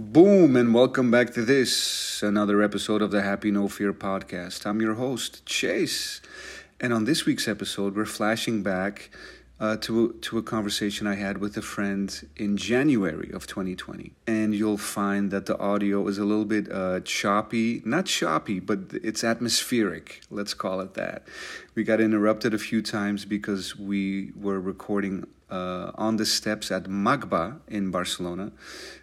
Boom, and welcome back to this, another episode of the Happy No Fear podcast. I'm your host, Chase. And on this week's episode, we're flashing back uh, to, to a conversation I had with a friend in January of 2020. And you'll find that the audio is a little bit uh, choppy, not choppy, but it's atmospheric, let's call it that. We got interrupted a few times because we were recording uh, on the steps at MACBA in Barcelona.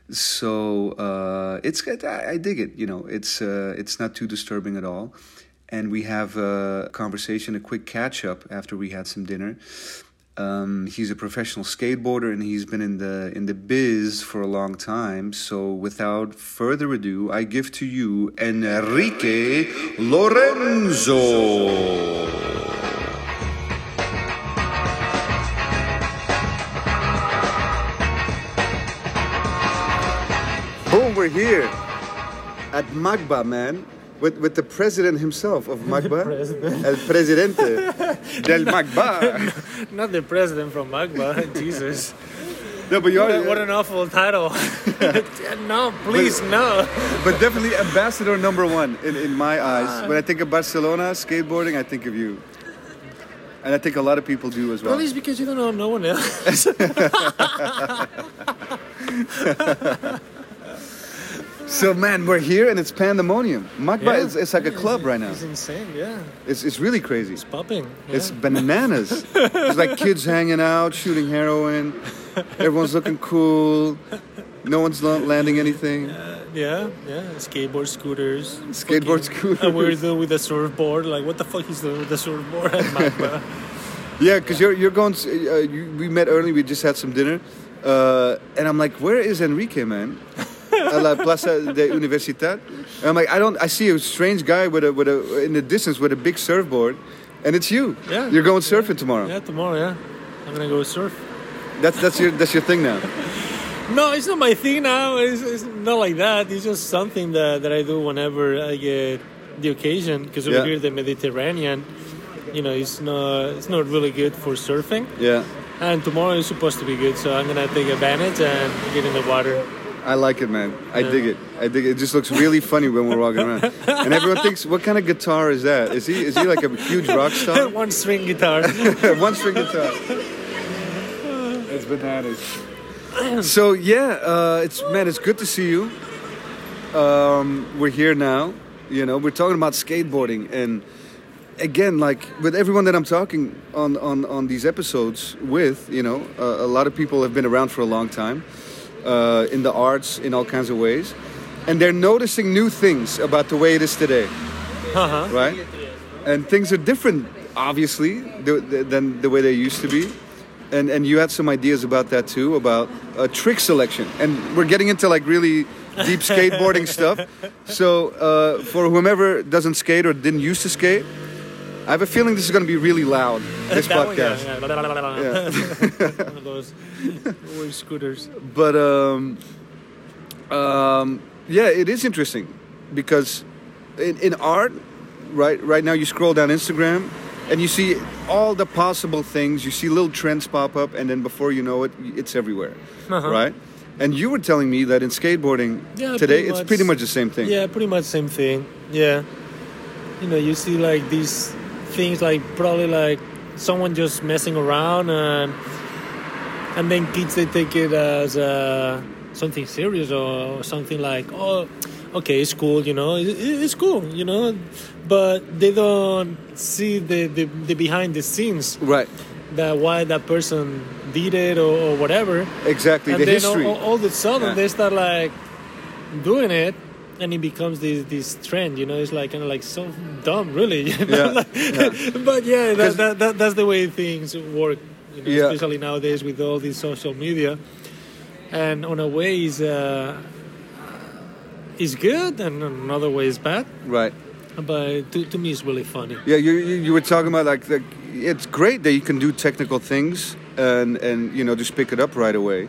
So uh, it's good. I, I, dig it. You know, it's uh, it's not too disturbing at all. And we have a conversation, a quick catch up after we had some dinner. Um, he's a professional skateboarder and he's been in the in the biz for a long time. So without further ado, I give to you Enrique Lorenzo. Here at MACBA, man, with, with the president himself of MACBA. president. El presidente del MACBA. Not the president from MACBA, Jesus. No, but you What, are, what an awful title. no, please, no. but definitely ambassador number one in, in my ah. eyes. When I think of Barcelona skateboarding, I think of you. And I think a lot of people do as well. At least because you don't know no one else. So, man, we're here and it's pandemonium. MACBA Yeah. is it's like a club right now. It's insane, yeah. It's, it's really crazy. It's popping. Yeah. It's bananas. There's like kids hanging out, shooting heroin. Everyone's looking cool. No one's la- landing anything. yeah, yeah. Skateboard scooters. Skateboard scooters. A weirdo with a surfboard. Like, what the fuck is doing with the surfboard at MACBA? Yeah, because you're you're going. Uh, you, we met early. We just had some dinner, uh, and I'm like, "Where is Enrique, man?" At la Plaza de Universidad. And I'm like, I don't. I see a strange guy with a with a in the distance with a big surfboard, and it's you. Yeah. You're going surfing tomorrow. yeah, tomorrow, yeah. I'm gonna go surf. That's that's your that's your thing now. No, it's not my thing now. It's, it's not like that. It's just something that, that I do whenever I get the occasion. Because over Yeah. here, the Mediterranean, you know, it's not it's not really good for surfing. Yeah. And tomorrow is supposed to be good, so I'm gonna take advantage and get in the water. I like it, man. I dig it. I dig it. It just looks really funny when we're walking around, and everyone thinks, "What kind of guitar is that? Is he is he like a huge rock star? One string guitar. One string guitar." It's bananas. So yeah, uh, it's man, it's good to see you. Um, we're here now. You know, we're talking about skateboarding, and again, like with everyone that I'm talking on on on these episodes with, you know, uh, a lot of people have been around for a long time uh, in the arts in all kinds of ways, and they're noticing new things about the way it is today, uh-huh. right? And things are different, obviously, th- th- than the way they used to be. And and you had some ideas about that too, about uh, trick selection, and we're getting into like really deep skateboarding stuff. So uh, for whomever doesn't skate or didn't used to skate, I have a feeling this is going to be really loud. This That one, yeah, podcast. yeah. One of those weird scooters. but um, um, yeah, it is interesting because in, in art, right right now you scroll down Instagram and you see all the possible things. You see little trends pop up, and then before you know it, it's everywhere, Uh-huh. right? And you were telling me that in skateboarding Yeah, today, pretty it's much. pretty much the same thing. Yeah, pretty much same thing. Yeah, you know, you see like these things, like probably like someone just messing around, and and then kids they take it as uh, something serious or something like, oh, okay, it's cool, you know, it, it- it's cool, you know, but they don't see the the, the behind the scenes Right. that why that person did it or, or whatever. Exactly. and the then history. All, all of a sudden Yeah. they start like doing it and it becomes this this trend you know it's like kind of like so dumb really you know? Yeah, yeah. but yeah that, that, that, that's the way things work you know, Yeah. especially nowadays with all these social media and on a way is uh is good and on another way is bad right. but to, to me it's really funny Yeah, you, you you were talking about like the, it's great that you can do technical things and and you know just pick it up right away.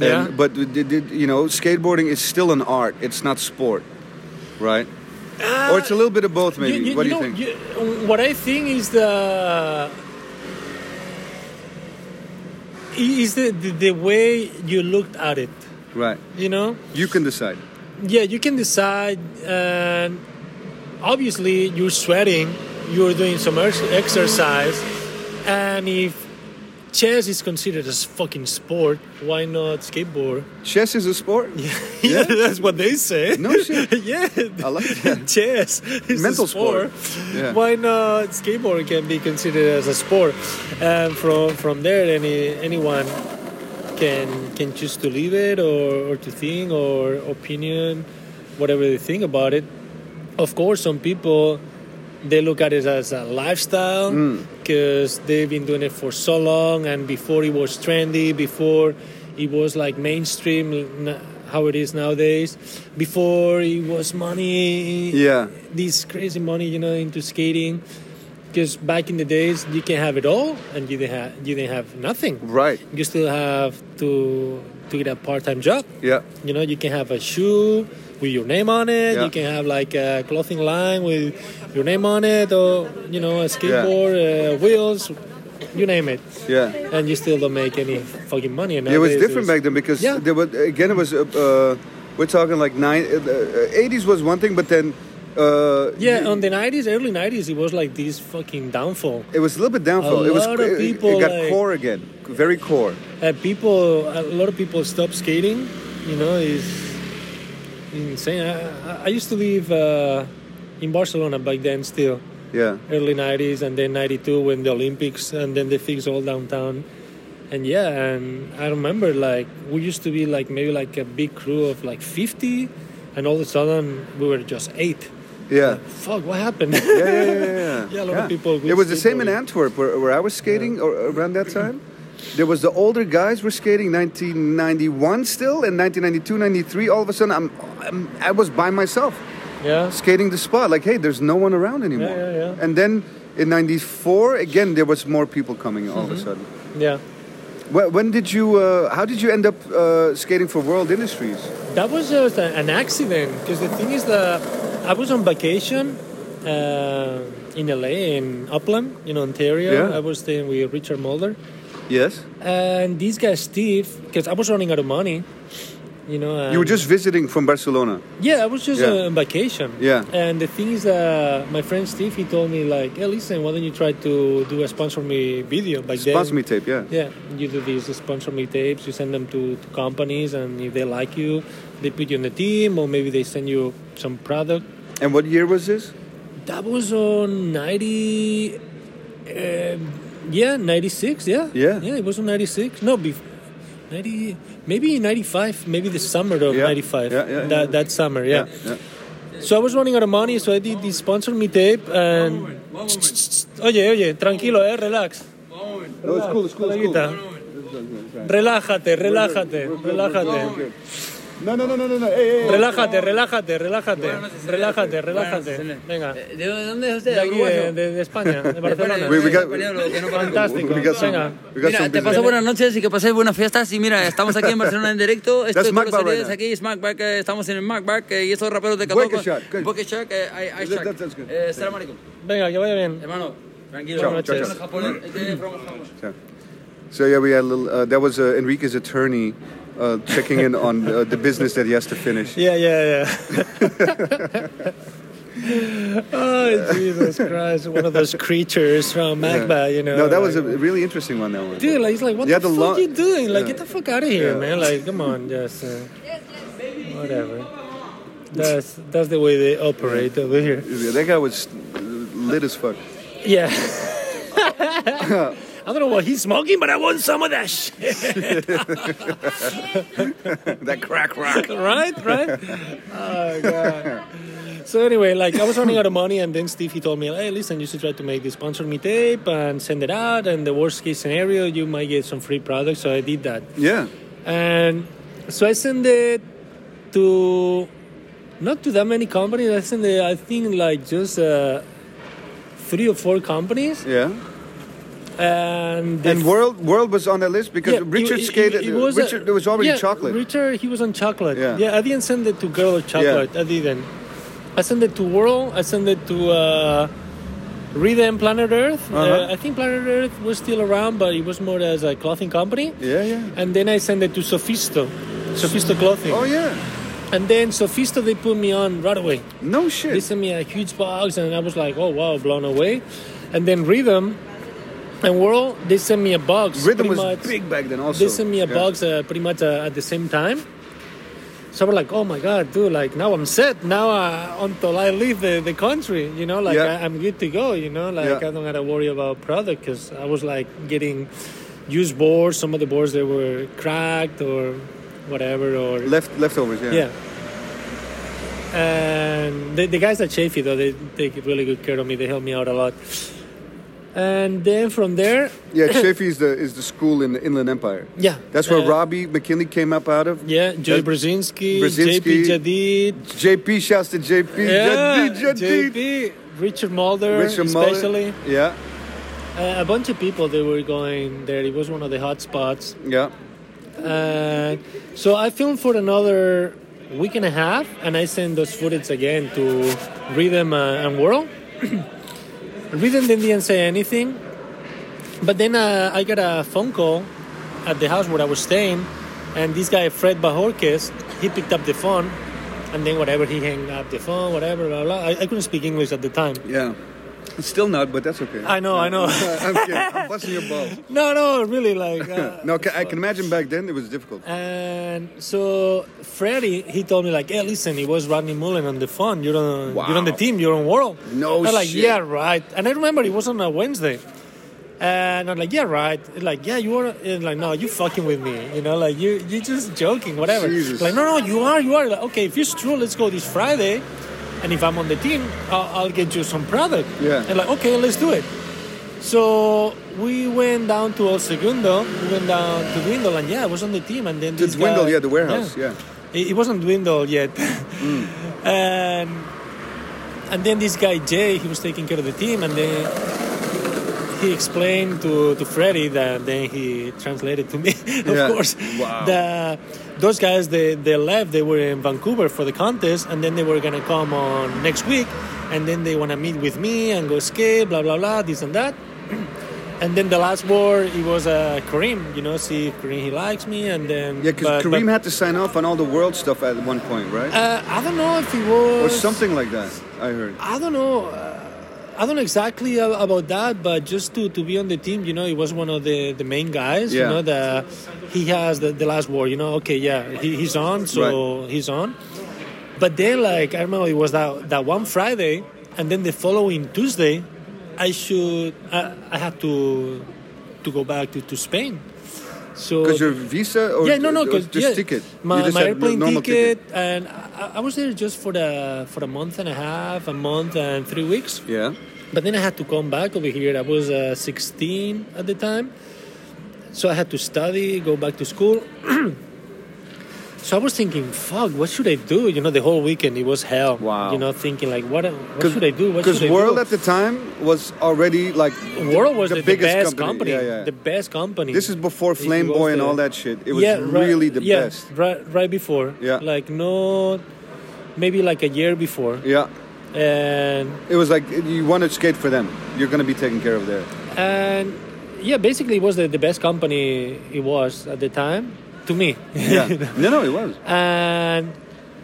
And, Yeah. But you know, skateboarding is still an art. It's not sport, right? or it's a little bit of both, maybe. what do you know, think? you- what I think is the is the, the the way you looked at it. Right. You know. You can decide. Yeah, you can decide, and obviously you're sweating, you're doing some exercise, and if chess is considered as fucking sport, why not skateboard? Chess is a sport. yeah, that's what they say. No shit. yeah, I like that. chess is Mental a sport. sport. Yeah. Why not skateboard can be considered as a sport? And from from there, any anyone can can choose to leave it or, or to think or opinion, whatever they think about it. Of course, some people they look at it as a lifestyle mm. because they've been doing it for so long, and before it was trendy, before it was like mainstream, how it is nowadays. Before it was money, Yeah. this crazy money, you know, into skating. Because back in the days, you can have it all, and you didn't have you didn't have nothing. Right. You still have to to get a part time job. Yeah. You know, you can have a shoe with your name on it. Yeah. You can have like a clothing line with your name on it, or you know, a skateboard, uh, wheels, you name it, Yeah. and you still don't make any fucking money. And It was different it's- back then because Yeah. there was again it was uh, uh, we're talking like nine uh, eighties was one thing, but then uh, Yeah, on the nineties, early nineties, it was like this fucking downfall. it was a little bit downfall. A it was lot of it- people, it got like- core again, very core. Uh, people, a lot of people stopped skating. You know, is insane. I, I- I used to live uh, in Barcelona back then, still Yeah. early '90s, and then '92 when the Olympics, and then they fixed all downtown. And yeah, and I remember like we used to be like maybe like a big crew of like 50, and all of a sudden we were just eight. Yeah. Fuck, what happened? Yeah, yeah, yeah, yeah. Yeah, a lot of people It was the same in. Antwerp where, where I was skating or around that time. There was the older guys were skating 1991 still, and 1992, 93. All of a sudden, I'm, I'm I was by myself yeah. skating the spot. Like, hey, there's no one around anymore. Yeah, yeah, yeah. And then in '94, again, there was more people coming all Mm-hmm. of a sudden. Yeah. When, when did you? Uh, how did you end up uh, skating for World Industries? That was just an accident because the thing is that I was on vacation uh, in LA in Upland, in Ontario. Yeah. I was staying with Richard Mulder, Yes. and these guys, Steve, because I was running out of money. You know, you were just visiting from Barcelona. yeah, I was just Yeah. uh, on vacation. Yeah. And the thing is that my friend Steve, he told me like, "Hey, listen, why don't you try to do a sponsor me video?" Then, Sponsor me tape. Yeah. Yeah, you do these sponsor me tapes. You send them to, to companies, and if they like you, they put you on the team, or maybe they send you some product. And what year was this? That was on ninety. Uh, yeah, ninety six. Yeah. Yeah. Yeah, it was on ninety six. No, bef- ninety. Maybe ninety five. Maybe the summer of Yeah. ninety five. Yeah, yeah, that yeah. that summer. Yeah. yeah. So I was running out of money, so I did this sponsor me tape, and. Oye, oye, tranquilo, eh, relax. No, it's cool. It's cool. It's cool. Relájate, relájate, relájate. No, no, no, no, no, no. Hey, hey, Relájate, relájate, relájate. Relájate, relájate. Venga. Eh, ¿De dónde es usted? De aquí, de, de- de España, de Barcelona. We- we got-. Fantástico. We got some, Venga. we got Mira, te paso buenas noches y que paséis buenas fiestas. Y mira, estamos aquí en Barcelona en directo. Esto es Mac Bar Carlos right aquí es Macback. eh, Estamos en el Macback eh, y estos raperos de Catoco. Bucket eh, I-. Eh, Salam alaikum. Venga, que vaya bien. Hermano, tranquilo. Chao, Buenas chao, noches. eh. So yeah, we had a little. Uh, that was uh, Enrique's attorney uh, checking in on uh, the business that he has to finish. Yeah, yeah, yeah. oh, Jesus Christ. One of those creatures from MACBA, you know. No, that was a really interesting one. That one. Dude, like, he's like, what Yeah, the the fuck lo- you doing? Like, Yeah. get the fuck out of here, Yeah. man. Like, come on, just uh, whatever. That's that's the way they operate over here. Yeah, That guy was lit as fuck. Yeah. I don't know what he's smoking, but I want some of that shit. that crack rock. right? Right? Oh god. So anyway, like I was running out of money, and then Steve he told me, "Hey, listen, you should try to make this sponsor me tape and send it out. And the worst case scenario, you might get some free products." So I did that, Yeah. and so I sent it to not to that many companies. I sent it, I think, like just uh, three or four companies, Yeah. And And World World was on the list because Yeah, Richard it- it- skated. it was a- Richard, there was already yeah, chocolate. Richard, he was on chocolate. Yeah. Yeah, I didn't send it to Girl of Chocolate. I didn't. I sent it to World. I sent it to uh, Rhythm Planet Earth. Uh-huh. Uh, I think Planet Earth was still around, but it was more as a clothing company. yeah, yeah. And then I sent it to Sophisto. Sophisto Clothing. Oh yeah. And then Sophisto, they put me on right away. No shit. They sent me a huge box, and I was like, oh wow, blown away. And then Rhythm and World, they sent me a box. Rhythm was much- big back then. Also. They sent me a Yeah. box uh, pretty much uh, at the same time. So we're like, oh my god, dude! Like now I'm set. Now uh, until I leave the, the country, you know, like Yeah. I, I'm good to go. You know, like Yeah. I don't gotta worry about product because I was like getting used boards. Some of the boards they were cracked or whatever, or Left leftovers. Yeah. yeah. And the, the guys at Chaffey, though, they take really good care of me. They help me out a lot. And then from there, Yeah, Chaffey is the is the school in the Inland Empire. yeah. That's where uh, Robbie McKinley came up out of. Yeah, That- Brzezinski, Brzezinski. JP Jadid. JP shouts to JP. Yeah, Jadid, Jadid. JP, Richard Mulder, Richard especially. Yeah, Uh, a bunch of people, they were going there. It was one of the hot spots. yeah. And so I filmed for another week and a half, and I sent those footage again to Rhythm uh, and World. Rhythm didn't say anything, but then uh, I got a phone call at the house where I was staying, and this guy Fred Bajorquez, he picked up the phone, and then whatever he hung up the phone, whatever, blah blah. I, I couldn't speak English at the time. Yeah. Still not, but that's okay. I know, I know. I'm kidding. I'm busting your balls. no, no, really, like. Uh, No, I can imagine back then it was difficult. And so Freddie, he told me like, "Hey, listen, it was Rodney Mullen on the phone. You're on, you're on the team. You're on World." No I'm like, shit. "Yeah, right." And I remember it was on a Wednesday, and I'm like, "Yeah, right." Like, "Yeah, you are." It's like, "No, you fucking with me." You know, like you you just joking, whatever. Jesus. Like, no, no, you are, you are. Like, okay, if it's true, let's go this Friday, and if I'm on the team, I'll, I'll get you some product. Yeah. And like, okay, let's do it. So we went down to El Segundo. We went down to Dwindle, and yeah, I was on the team. And then The this Dwindle, guy- yeah, the warehouse, yeah. It, it wasn't Dwindle yet, Mm. and and then this guy Jay, he was taking care of the team, and then he explained to to Freddie that then he translated to me, of Yeah. course. Wow. The, those guys they, they left. They were in Vancouver for the contest, and then they were gonna come on next week, and then they wanna meet with me and go skate, blah blah blah, this and that. And then the last war, it was uh, Kareem. You know, see if Kareem he likes me, and then Yeah, because Kareem but, had to sign off on all the world stuff at one point, right? uh, I don't know if he was or something like that. I heard. I don't know. I don't know exactly about that, but just to, to be on the team, you know, he was one of the, the main guys. Yeah. You know, the he has the, the last word. You know, okay, yeah, he, he's on, so he's on. But then, like, I remember it was that that one Friday, and then the following Tuesday, I should I, I had to to go back to, to Spain. So Because your visa or yeah, no, no, just yeah, ticket. My, my airplane normal ticket, and I, I was there just for the for a month and a half, a month and three weeks. Yeah. But then I had to come back over here. I was uh, 16 at the time, so I had to study, go back to school. so I was thinking, fuck, what should I do? You know, the whole weekend it was hell. Wow. You know, thinking like, what, what should I do? Because World do? at the time was already like World was the, the biggest best company. company. Yeah, yeah. The best company. This is before Flame Boy and all that shit. It was yeah, right- really the yeah, best. Right, right before. Yeah. Like no, maybe like a year before, Yeah. and It was like you want to skate for them. You're gonna be taken care of there. and yeah, basically it was the, the best company it was at the time to me. Yeah. no, no, it was. and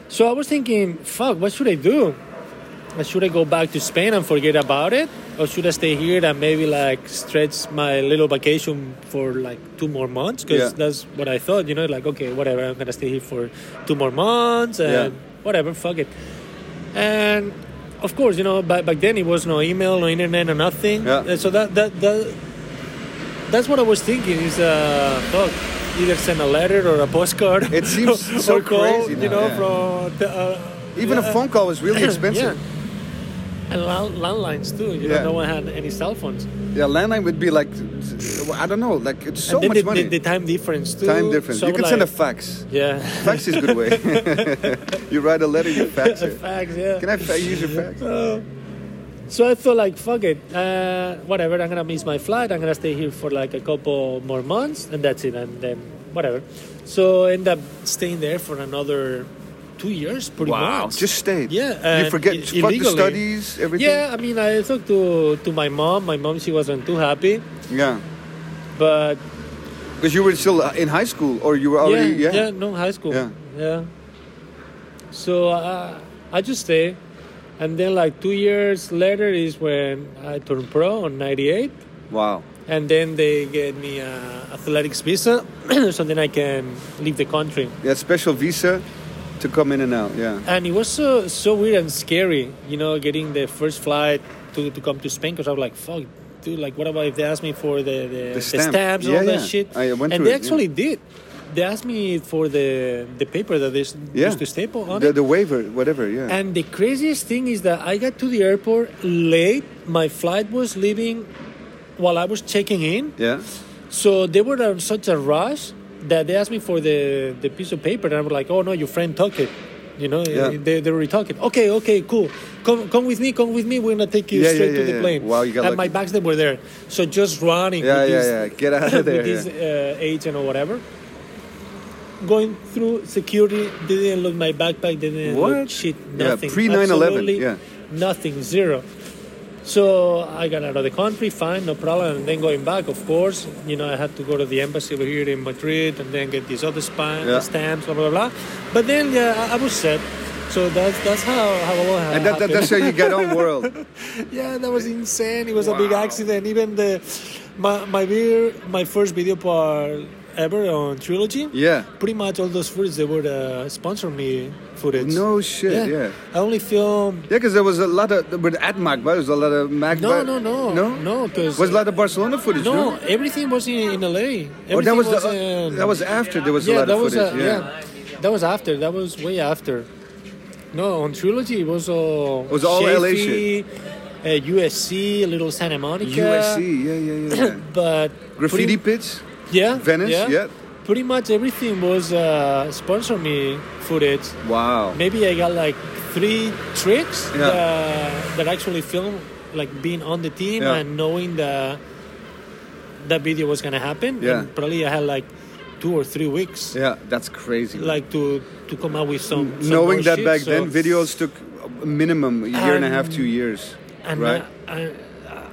so I was thinking, fuck, what should I do? Should I go back to Spain and forget about it, or should I stay here and maybe like stretch my little vacation for like two more months? Because Yeah. that's what I thought. You know, like okay, whatever, I'm gonna stay here for two more months and Yeah. whatever, fuck it. And of course, you know, back, back then it was no email, no internet, no nothing. Yeah. So that that that that's what I was thinking is uh fuck. Either send a letter or a postcard. It seems so call, crazy You know, yeah. from the, uh, Even yeah. a phone call was really expensive. Yeah. And landlines too. You Yeah. know, no one had any cell phones. yeah. landline would be like, I don't know, like it's so much the, money. The, the time difference too. Time difference. So you can send a fax. Yeah. Fax is a good way. you write a letter, you fax it. fax, yeah. Can I fa- use your fax? So I thought like, fuck it, uh, whatever. I'm gonna miss my flight. I'm gonna stay here for like a couple more months, and that's it. And then whatever. So I end up staying there for another two years, pretty much. Wow. much. Just stayed. Yeah, You forget, i- fuck the studies, everything. Yeah, I mean, I talked to to my mom. My mom, she wasn't too happy, Yeah. but Because you were still in high school, or you were already yeah, yeah. yeah, no, high school. Yeah. yeah. So uh, I just stay, and then like two years later is when I turned pro on '98, Wow. and then they get me a athletics visa, so then I can leave the country. Yeah, special visa to come in and out. Yeah. And it was so so weird and scary, you know, getting the first flight to, to come to Spain because I was like, fuck, dude, like, what about if they ask me for the the, the, stamp. stamps and Yeah, all that shit? I went and they it, actually did. They asked me for the the paper that they Yeah. used to staple on The, it. the waiver, whatever. Yeah. And the craziest thing is that I got to the airport late. My flight was leaving while I was checking in. yeah. So they were in such a rush that they asked me for the, the piece of paper, and I was like, "Oh no, your friend took it." You know, Yeah. they they took it. Okay, okay, cool. Come come with me. Come with me. We're gonna take you Yeah, straight yeah, to the plane. Wow, you got and my lucky. bags they were there. So just running. Yeah, with yeah, this, yeah. Get out of there, with this uh, agent or whatever. Going through security, they didn't look my backpack. They didn't What? look shit. Yeah, Nothing. pre 9/11, Absolutely yeah. Nothing. Zero. So I got out of the country, fine, no problem. And then going back, of course, you know, I had to go to the embassy over here in Madrid and then get these other Yeah. stamps, blah blah blah. But then, yeah, I, was set. So that's that's how how all ha- And that, that, that's how you get on world. yeah, that was insane. It was a big accident. Even the my my video, my first video part ever on Trilogy. Yeah. Pretty much all those footage they would uh, sponsor me footage. No shit. Yeah. I only filmed Yeah, because there was a lot of with at MACBA, there was a lot of MACBA. No, no, no, no, no, 'cause- was a lot of Barcelona footage. No, No, everything was in, in LA. Oh, that Everything was, the, in- that was after there was yeah, a lot that of was footage. uh, yeah. that was after. That was way after. No, on Trilogy it was all It was all LA Chaffey, Uh, USC, a little Santa Monica. USC, yeah, yeah, yeah. yeah. but Graffiti pretty, pits, yeah, Venice, yeah. Pretty much everything was uh, sponsor me footage. Wow. Maybe I got like three tricks Yeah. that, that actually filmed, like being on the team Yeah. and knowing that that video was gonna happen. Yeah. And probably I had like two or three weeks Yeah, that's crazy. like to to come out with some. some Knowing that shit, back so- then, videos took a minimum a year and a half, two years, and right? I, I,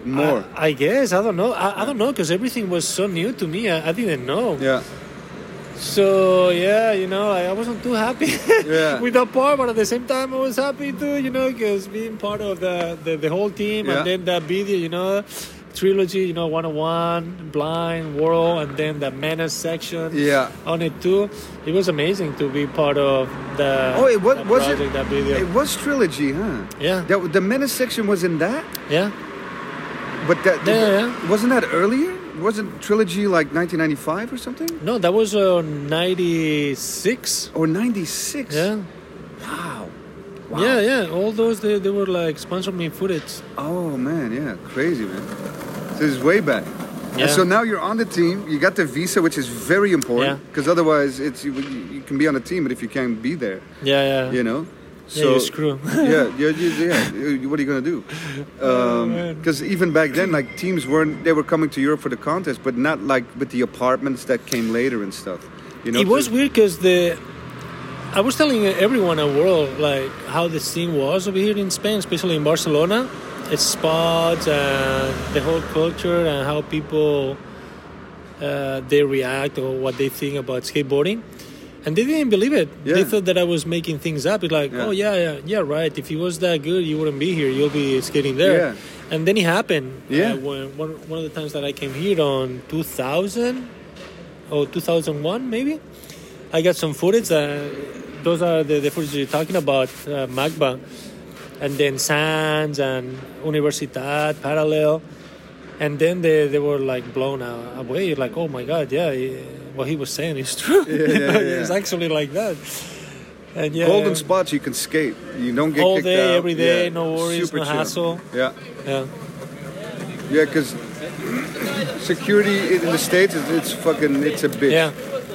More. I, I guess I don't know. I, I don't know because everything was so new to me. I, I didn't know. yeah, So yeah, you know, I, wasn't too happy Yeah. with that part, but at the same time, I was happy too, you know, because being part of the, the, the whole team Yeah. and then that video, you know, trilogy, you know, 101, Blind, World, and then the Menace section yeah. on it too. It was amazing to be part of the. Oh, it was that was it? That video. It was trilogy, huh? yeah, That, the menace section was in that, yeah, but that Yeah, yeah, yeah. wasn't that earlier. Wasn't trilogy like 1995 or something no, that was uh, 96. or 96? Yeah. Wow. Wow. yeah, yeah. All those they, they were like sponsored me footage. Oh man, yeah, crazy man. So this is way back. Yeah. And so now you're on the team. You got the visa, which is very important Yeah. because otherwise, it's you, you can be on the team, but if you can't be there, Yeah, yeah. you know. Yeah, you screw. yeah, yeah, yeah, yeah. What are you gonna do? Oh, man. Because even back then, like teams weren't they were coming to Europe for the contest, but not like with the apartments that came later and stuff. You know, it was weird because the I was telling everyone in the world like how the scene was over here in Spain, especially in Barcelona. Its spots and the whole culture and how people uh, they react or what they think about skateboarding. And they didn't believe it. They thought that I was making things up. It's like, Yeah. oh yeah, yeah, yeah, right. If it was that good, you wouldn't be here. You'll be skating there. Yeah. And then it happened. Yeah. Uh, when, one, one of the times that I came here on 2000 or 2001 maybe, I got some footage. Uh, those are the, the footage you're talking about, uh, MACBA, and then Sants and Universitat, Parallel, and then they, they were like blown away. Like, oh my god, yeah, he- what he was saying is true. Yeah, yeah, it's yeah. actually like that. And yeah, golden spots. You can skate. You don't get All kicked day, out. every day, no worries, Super no chill. hassle. Yeah, yeah, yeah. Because security in the states, it's, it's fucking, it's a bitch. yeah,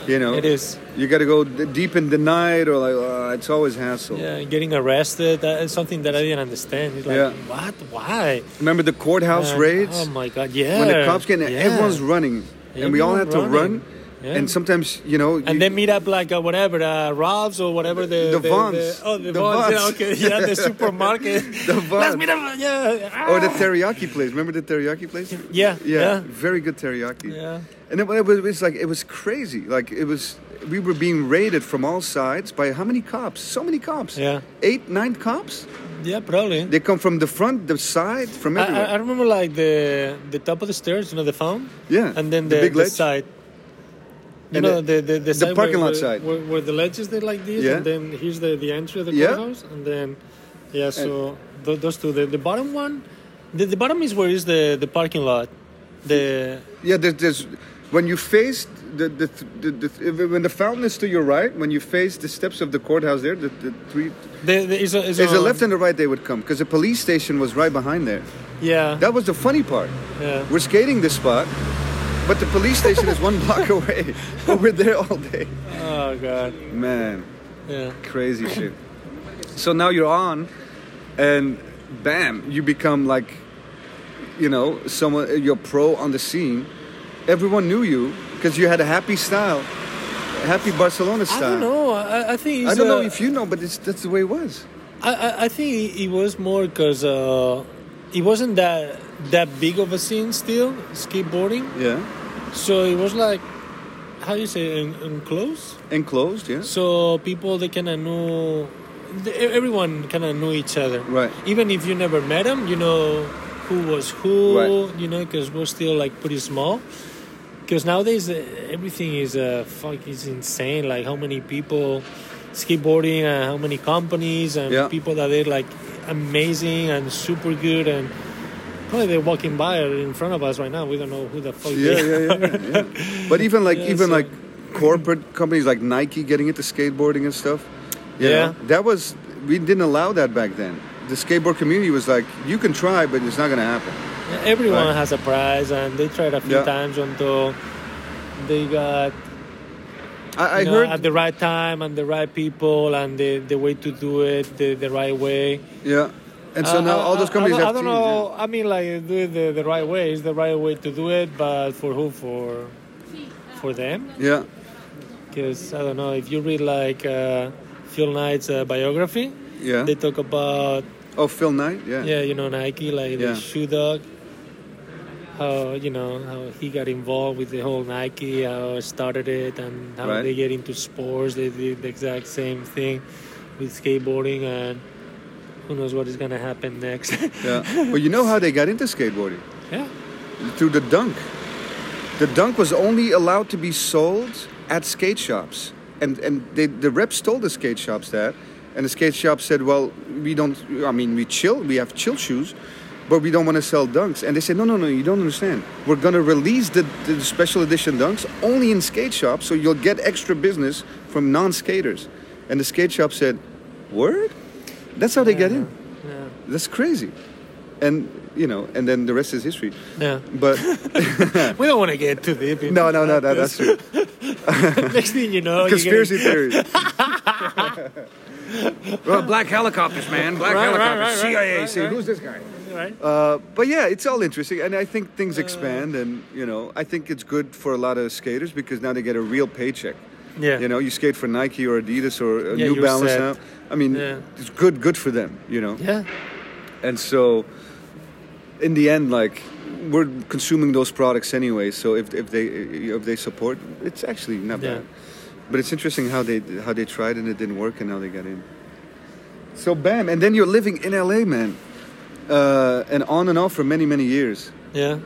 You know, it is. You got to go deep in the night, or like uh, it's always hassle. Yeah, getting arrested. That is something that I didn't understand. It's like, Yeah. what? Why? Remember the courthouse Man, raids? Oh my god, yeah. when the cops get in, yeah. everyone's running, and we all had to Everyone run. Yeah. And sometimes, you know, you- and then meet up like uh, whatever, uh, Ralph's or whatever the The the, Vons. the- oh, the, The Vons. Yeah, okay, yeah, the supermarket. The Let's meet up. Yeah. or the teriyaki place. Remember the teriyaki place? Yeah. Yeah, Yeah. very good teriyaki. Yeah. And it, it was, it was like it was crazy. Like it was, we were being raided from all sides by how many cops? So many cops. Yeah. Eight, nine cops. Yeah, probably. They come from the front, the side, from everywhere. I I remember like the the top of the stairs, you know, the phone. Yeah, And then the the, big the side. You And know the- the the, the, parking where, lot side. where, where the ledges, there like this, Yeah. and then here's the the entry of the Yeah. courthouse, and then yeah, so tho- those two. The, the bottom one, the, the bottom is where is the the parking lot. The yeah, there's, there's when you face the the, the, the when the fountain is to your right, when you face the steps of the courthouse there, the, the three. the, the is a, is a, a left and a right they would come because the police station was right behind there. yeah That was the funny part. yeah We're skating this spot, but the police station is one block away. But we're there all day. oh god Man, yeah crazy shit. So now you're on, and bam, you become like, you know, someone. You're pro on the scene. Everyone knew you because you had a happy style, happy Barcelona style. I don't know I, I think I don't know if you know, but it's, that's the way it was. I, I, I think it was more because uh, it wasn't that that big of a scene still skateboarding. Yeah, So it was like, how do you say, en- enclosed. enclosed. Yeah, So people they kind of knew, the- everyone kind of knew each other. Right. Even if you never met them, you know who was who. Right. You know, because we're still like pretty small. Because nowadays everything is uh, fuck is insane. Like how many people skateboarding and how many companies and Yeah. people that are like amazing and super good and probably they're walking by in front of us right now. We don't know who the fuck yeah, they yeah, are. yeah, yeah. But even like Yeah, even so- like corporate companies like Nike getting into skateboarding and stuff. you Yeah. know, that was we didn't allow that back then. The skateboard community was like, you can try, but it's not gonna happen. Everyone Right. has a prize, and they tried a few Yeah. times until they got I, I know, heard, at the right time and the right people and the, the way to do it the, the right way. yeah. And so Uh, now all those companies I, have I don't teams, know. I mean, like do it the, the right way is the right way to do it, but for who? For for them? Yeah. Because I don't know if you read like uh, Phil Knight's uh, biography, yeah, they talk about Oh, Phil Knight. Yeah. yeah, you know Nike, like Yeah. the shoe dog. How you know how he got involved with the whole Nike, how started it, and how Right. they get into sports. They did the exact same thing with skateboarding, and who knows what is gonna happen next? Yeah. But you know how they got into skateboarding? yeah, Through the dunk. The dunk was only allowed to be sold at skate shops, and and they, the reps told the skate shops that, and the skate shop said, "Well, we don't. I mean, we chill. We have chill shoes." But we don't want to sell dunks, and they said, "No, no, no! You don't understand. We're gonna release the, the special edition dunks only in skate shops, so you'll get extra business from non-skaters." And the skate shop said, "Word? That's how they get in. yeah, That's crazy." And you know, and then the rest is history. yeah. But We don't want to get too deep. into no, no, no, no, that's true. Next thing you know, you're Conspiracy getting- theories. Well, black helicopters, man. Black Right, helicopters. right, right, CIA. right. Who's this guy? Right? Uh, but yeah, it's all interesting, and I think things expand, and you know, I think it's good for a lot of skaters because now they get a real paycheck. Yeah, You know, you skate for Nike or Adidas or uh, Yeah, New Balance set. now. I mean, Yeah. it's good, good for them. You know, yeah, and so in the end, like we're consuming those products anyway. So if, if they if they support, it's actually not Yeah. bad. But it's interesting how they how they tried and it didn't work, and now they got in. So bam, and then you're living in LA, man, uh, and on and off for many many years. yeah.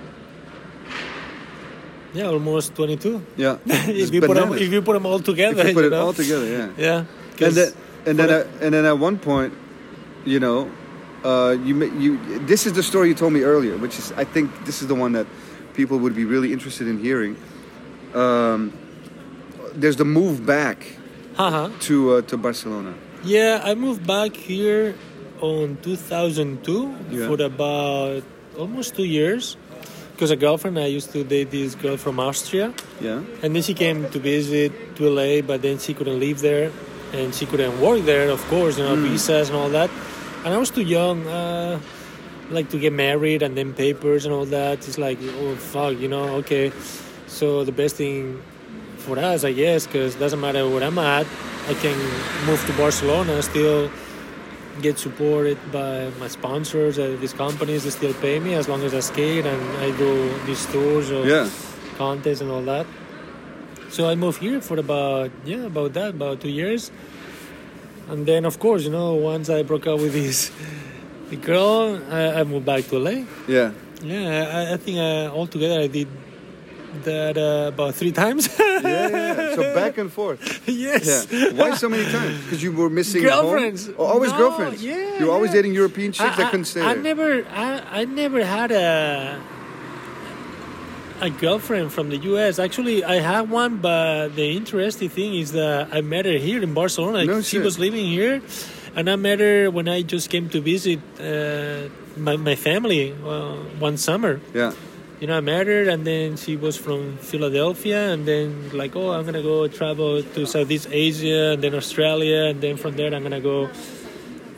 Yeah, almost 22. Yeah, if you put them, if you put them all together, If you put you it know? all together, yeah. Yeah. And then and then at, and then at one point, you know, uh, you you this is the story you told me earlier, which is I think this is the one that people would be really interested in hearing. Um, there's the move back haha. to uh, to Barcelona. Yeah, I moved back here on 2002 Yeah. for about almost two years. Because a girlfriend, I used to date this girl from Austria, Yeah, and then she came to visit to LA, but then she couldn't live there, and she couldn't work there, of course, you know, Hmm. visas and all that. And I was too young, uh, like to get married and then papers and all that. It's like, oh fuck, you know, okay. So the best thing for us, I guess, because doesn't matter where I'm at, I can move to Barcelona, still get supported by my sponsors, uh, these companies. They still pay me as long as I skate and I do these tours or Yeah. contests and all that. So I moved here for about yeah about that about two years, and then of course you know once I broke up with this girl, I, I moved back to LA. Yeah. Yeah, I, I think uh, altogether I did that uh, about three times. Yeah, yeah. So back and forth. yes. Yeah. Why so many times? Because you were missing home? Girlfriends. Oh, always No, girlfriends. yeah, You were always dating European chicks I couldn't stay I there. never, I, I never had a a girlfriend from the U.S. Actually, I had one, but the interesting thing is that I met her here in Barcelona. No she shit. was living here, and I met her when I just came to visit uh, my my family uh, one summer. yeah. You know, I met her, and then she was from Philadelphia, and then like, oh, I'm gonna go travel to Southeast Asia, and then Australia, and then from there I'm gonna go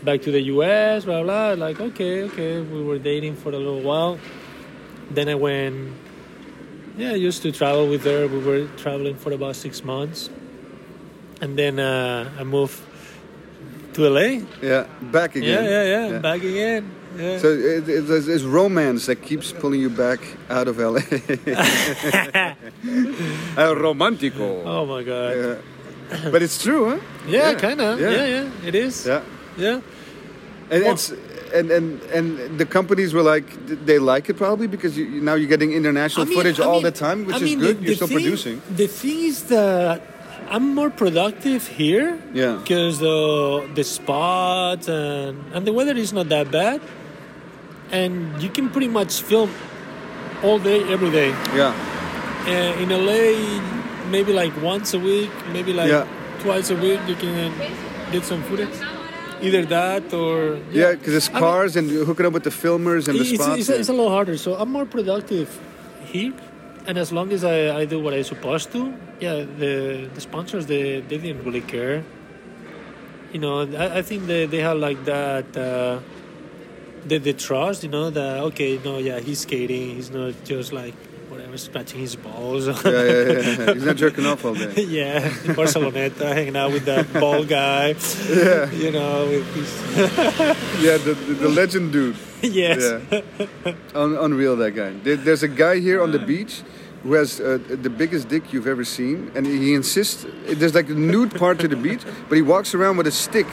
back to the U.S. Blah blah. Like, okay, okay. We were dating for a little while. Then I went. Yeah, I used to travel with her. We were traveling for about six months, and then uh, I moved to LA. Yeah. Back again. Yeah, yeah, yeah, Back again. Yeah. So it, it, it's, it's romance that keeps pulling you back out of LA. El romantico. oh my god. Yeah. But it's true, huh? Yeah, kind of. Yeah. Yeah. yeah, it is. Yeah. Yeah. And Well- it's and, and and the companies were like they like it probably because you, now you're getting international I mean- footage I all mean- the time, which I is mean, good. the- you're still thing- producing. The thing is that I'm more productive here. Yeah. Because the the spots and and the weather is not that bad, and you can pretty much film all day, every day. Yeah. Uh, in LA, maybe like once a week, maybe like Yeah. twice a week, you can get some footage. Either that or Yeah, because it's I mean- cars and you hook it up with the filmers and the it's, spots. it's, it's a little harder. So I'm more productive here, and as long as I, I do what I'm supposed to, yeah, the the sponsors they, they didn't really care. You know, I, I think they, they have like that. Uh, the, the trust, you know, that okay, no, yeah, he's skating. He's not just like whatever, scratching his balls. yeah, yeah, yeah. He's not jerking off all day. yeah, in Barceloneta, hanging out with that ball guy. Yeah, You know, with his yeah, the, the, the legend dude. yes. Yeah, Un- unreal that guy. There, there's a guy here on the beach who has uh, the biggest dick you've ever seen, and he insists. There's like a nude part to the beach, but he walks around with a stick,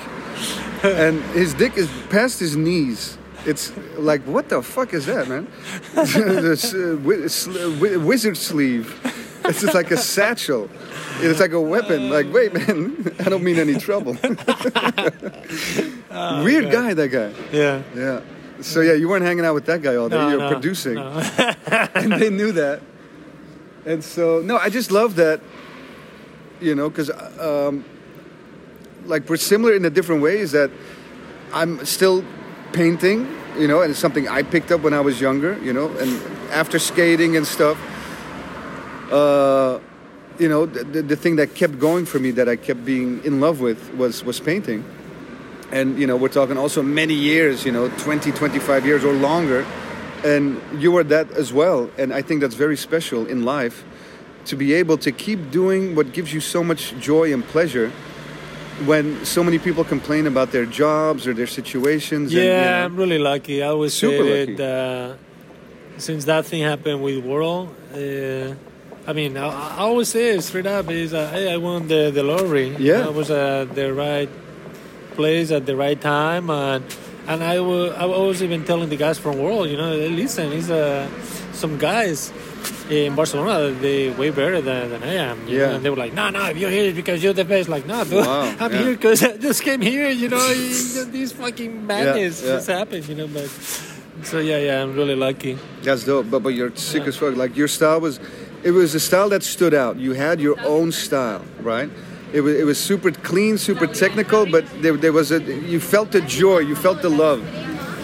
and his dick is past his knees. It's like what the fuck is that, man? this uh, wi- sl- wi- wizard sleeve. It's just like a satchel. It's like a weapon. Like, wait, man, I don't mean any trouble. Weird guy, that guy. Yeah. Yeah. So yeah, you weren't hanging out with that guy all day. No, you were no, producing, no. and they knew that. And so no, I just love that. You know, because um, like we're similar in a different ways. That I'm still painting. You know, and it's something I picked up when I was younger. You know, and after skating and stuff. Uh, you know, the, the, thing that kept going for me, that I kept being in love with, was was painting and you know we're talking also many years you know 20 25 years or longer and you were that as well and i think that's very special in life to be able to keep doing what gives you so much joy and pleasure when so many people complain about their jobs or their situations Yeah, and, you know, I'm really lucky. I always Super say lucky. that uh, since that thing happened with World, uh, I mean, I, I always say it straight up is, uh, hey, I won the, the lottery. Yeah. I was at the right place at the right time. And, and I, wa- I was even telling the guys from World, you know, listen, it's uh, some guys in Barcelona, they way better than, than I am. you Yeah. know, And they were like, no, no, if you're here, because you're the best. Like, no, dude, Wow, I'm yeah. here because I just came here, you know, these fucking madness yeah. just happened, you know. But so yeah, yeah, I'm really lucky. that's dope but but you're sick as fuck like your style was it was a style that stood out you had your own style right it was, it was super clean super technical but there, there was a you felt the joy you felt the love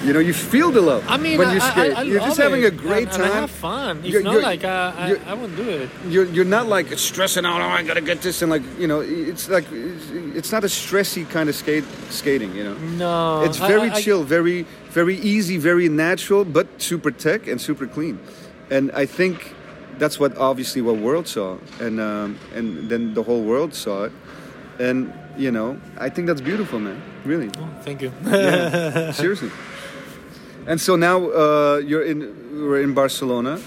you know you feel the love I mean, when you I, skate I, I you're love just having it, a great and, and I time have fun. If You're- not, you're- like uh, I, you're- I wouldn't do it. you're, you're not like stressing out oh i gotta get this and like you know it's like it's, it's not a stressy kind of skate skating you know No, it's very I- I- chill very very easy very natural but super tech and super clean and i think that's what obviously what world saw, and um, and then the whole world saw it, and you know, I think that's beautiful, man. Really, Oh, thank you. yeah, seriously. And so now uh, you're in we're in Barcelona,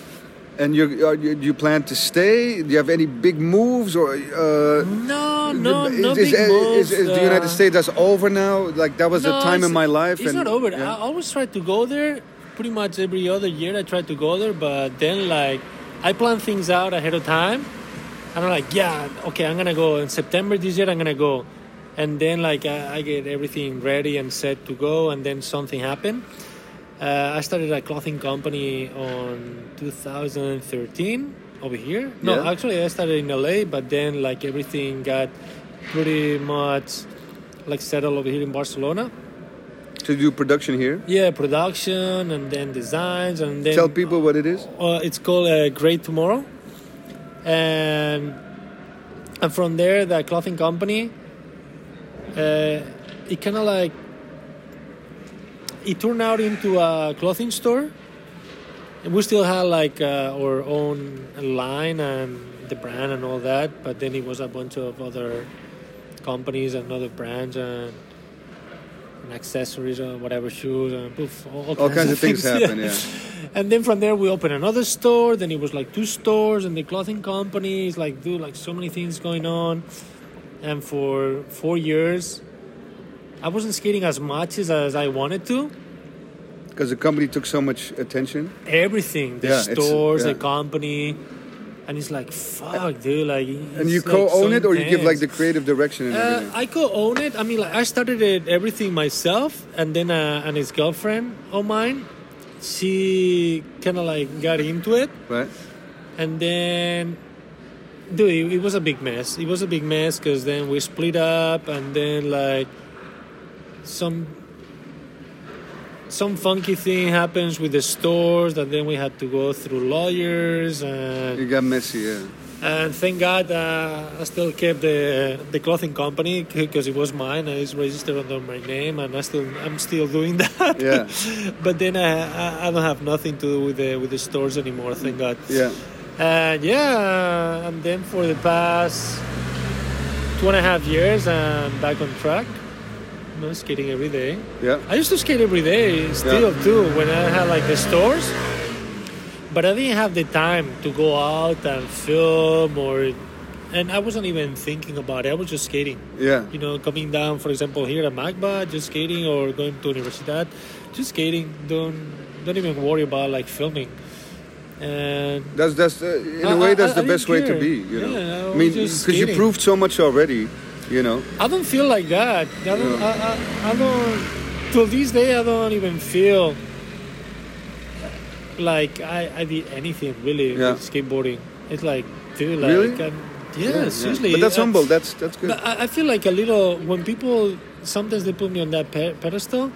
and you're, you, do you plan to stay? Do you have any big moves or? Uh, no, no, is, no is, big is- moves. is the uh, United States that's over now? Like that was a time in my life. It's and, not over. yeah. I always try to go there. Pretty much every other year, I try to go there, but then like I plan things out ahead of time, and I'm like, yeah, okay, I'm gonna go in September this year. I'm gonna go, and then like I, I get everything ready and set to go, and then something happened. Uh, I started a clothing company on 2013 over here. No, Yeah. actually, I started in LA, but then like everything got pretty much like settled over here in Barcelona. to do production here. Yeah, production and then designs and then Tell people what it is. uh, it's called uh, Great Tomorrow, and and from there the clothing company, uh, it kind of like it turned out into a clothing store. And we still had like uh, our own line and the brand and all that, but then it was a bunch of other companies and other brands and, and accessories or whatever shoes and poof, all, All kinds of things happen, yeah. And then from there we opened another store. Then it was like two stores and the clothing companies like do like so many things going on. And for four years, I wasn't skating as much as, as I wanted to. Because the company took so much attention. Everything, the Yeah, stores, yeah. the company, and it's like fuck, dude. Like, And you co-own it, or you give like the creative direction and Uh, everything. I co-own it. I mean, like I started it everything myself, and then uh, and his girlfriend of mine, she kind of like got into it, right? and then, dude, it, it was a big mess. It was a big mess because then we split up, and then like some some funky thing happens with the stores that then we had to go through lawyers and It got messy, yeah. and thank God uh, I still kept the the clothing company because it was mine and it's registered under my name and I still I'm still doing that. Yeah. but then I, I I don't have nothing to do with the with the stores anymore. Thank God. Yeah. And yeah, and then for the past two and a half years, I'm back on track. Know, skating every day. Yeah. I used to skate every day still too when I had like the stores. But I didn't have the time to go out and film or and I wasn't even thinking about it. I was just skating. Yeah. You know, coming down for example here at MACBA, just skating or going to Universidad, just skating. Don't don't even worry about like filming. And That's that's uh, in I- a way that's I the best way to be. You know. Yeah, I I mean, because you proved so much already. You know. I don't feel like that. I don't. Yeah. I, I, I don't. Till this day, I don't even feel like I, I did anything really Yeah. with skateboarding. It's like, dude, like, Really? I'm- yeah, seriously. But that's I- humble. That's that's good. But I, I feel like a little when people sometimes they put me on that pe- pedestal.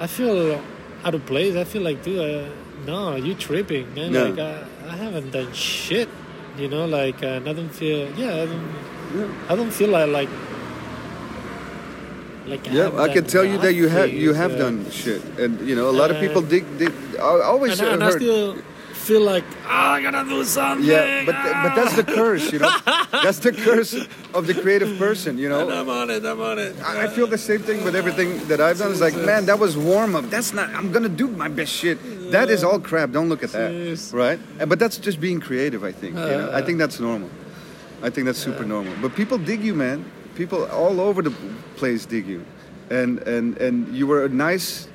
I feel out of place. I feel like, dude, uh, no, you tripping, man. Yeah. Like I, I haven't done shit. You know, like uh, and I don't feel. Yeah, I don't. Yeah. I don't feel like like. Like Yeah, I can tell you that you have you have uh, done shit, and you know a lot of Uh, people dig. dig I always and, I- and I still feel like "Ah, I gotta do something. yeah, but but that's the curse, you know. that's the curse of the creative person, you And know. I'm on it. I'm on it. I I feel the same thing with everything that I've done. It's like, man, that was warm up. That's not. I'm gonna do my best shit. That is all crap. Don't look at that, Jeez. right? And- But that's just being creative. I think. You know, I think that's normal. I think that's super normal. But people dig you, man. People all over the place dig you, and and and you were a nice.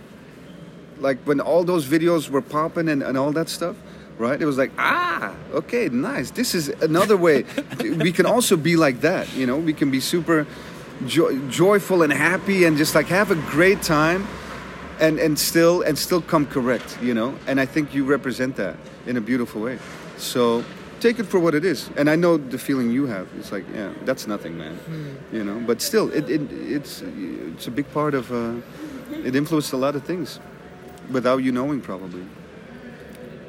Like when all those videos were popping and, and all that stuff, right? It was like, ah, okay, nice. This is another way. we can also be like that, you know. We can be super jo- joyful and happy and just like have a great time, and and still and still come correct, you know. And I think you represent that in a beautiful way. So take it for what it is. And I know the feeling you have. It's like, yeah, that's nothing, man. You know. But still, it, it it's it's a big part of. Uh, it influenced a lot of things, without you knowing probably.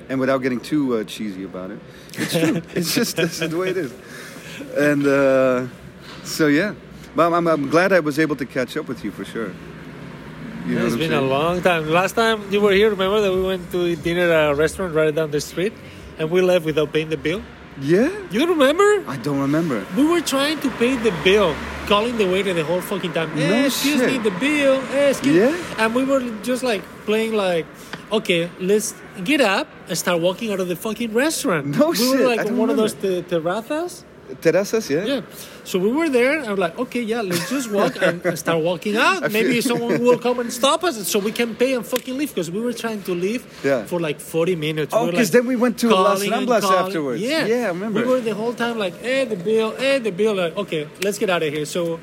And without getting too uh, cheesy about it, it's true. it's just this is the way it is. And uh, so yeah, but I'm, I'm glad I was able to catch up with you for sure. You know it's been a long time. Last time you were here, remember that we went to dinner at a restaurant right down the street, and we left without paying the bill. Yeah? You remember? I don't remember. We were trying to pay the bill, calling the waiter the whole fucking time. No Eh, excuse me, the bill. Eh, excuse Yeah? And we were just like playing like, okay, let's get up and start walking out of the fucking restaurant. No we shit, We were like one of those te- terrazas. Terrazas, yeah? Yeah. So we were there, and I'm like, okay, yeah, let's just walk and start walking out. Maybe someone will come and stop us, so we can pay and fucking leave. Because we were trying to leave Yeah. for like 40 minutes. Oh, we like, then we went to Las Ramblas afterwards. Yeah, Yeah, I remember. We were the whole time like, hey, the bill, hey, the bill. Like, okay, let's get out of here. So.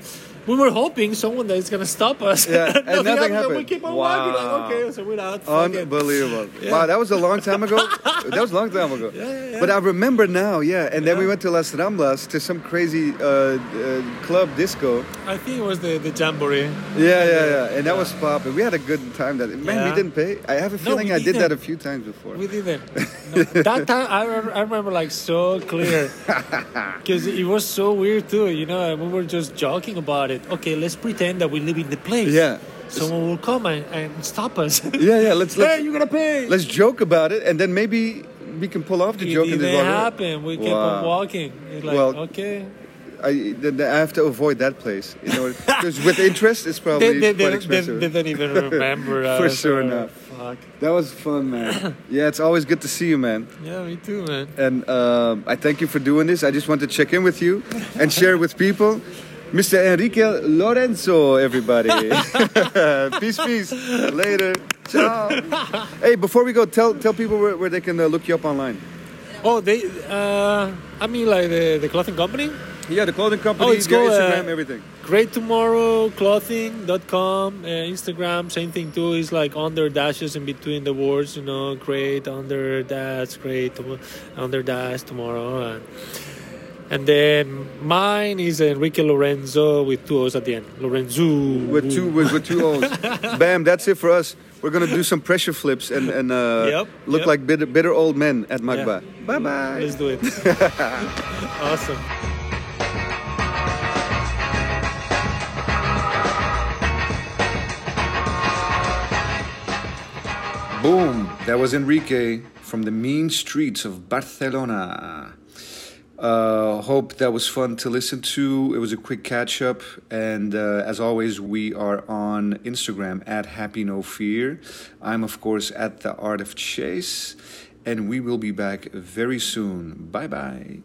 We were hoping someone that is gonna stop us. Yeah, and nothing We happened. keep on walking. Like, Wow. okay, so we're out. Unbelievable. Yeah. Wow, that was a long time ago. that was a long time ago. Yeah, yeah, yeah. But I remember now, yeah. And then we went to Las Ramblas to some crazy uh, uh, club disco. I think it was the the Jamboree. Yeah, yeah, yeah. And that was popping. We had a good time that Man, we didn't pay. I have a feeling we I did that a few times before. We didn't. No, that time I, re- I remember like so clear because it was so weird too. You know, we were just joking about it. Okay, let's pretend that we live in the place. Yeah. Someone will come and, and stop us. Yeah, yeah. Let's hey, let's, you gotta pay. let's joke about it, and then maybe we can pull off the it joke and didn't happen. We kept on walking. It's like Well, okay. I, then I have to avoid that place, you know, because with interest, it's probably They, they, quite they, they, expensive. they don't even remember us. For sure enough. Fuck. That was fun, man. yeah, it's always good to see you, man. Yeah, me too, man. And um, I thank you for doing this. I just want to check in with you and share with people. Mr. Enrique Lorenzo, everybody. peace, peace. Later. Ciao. Hey, before we go, tell tell people where, where they can uh, look you up online. Oh, they. Uh, I mean, like the, the clothing company. Yeah, the clothing company, Oh, it's your called, uh, everything. Great Tomorrow Clothing.com, uh, Instagram, same thing too. Is like under dashes in between the words, you know, great under dash, great under dash tomorrow. And, and then mine is Enrique Lorenzo with two O's at the end. Lorenzo. With two with, with two O's. Bam, that's it for us. We're gonna do some pressure flips and and uh, Yep, look yep. like bitter, bitter old men at MACBA. Yeah. Bye bye. Let's do it. awesome. Boom! That was Enrique from the mean streets of Barcelona. Uh, hope that was fun to listen to. It was a quick catch up, and uh, as always, we are on Instagram at Happy No Fear. I'm of course at the Art of Chase, and we will be back very soon. Bye bye.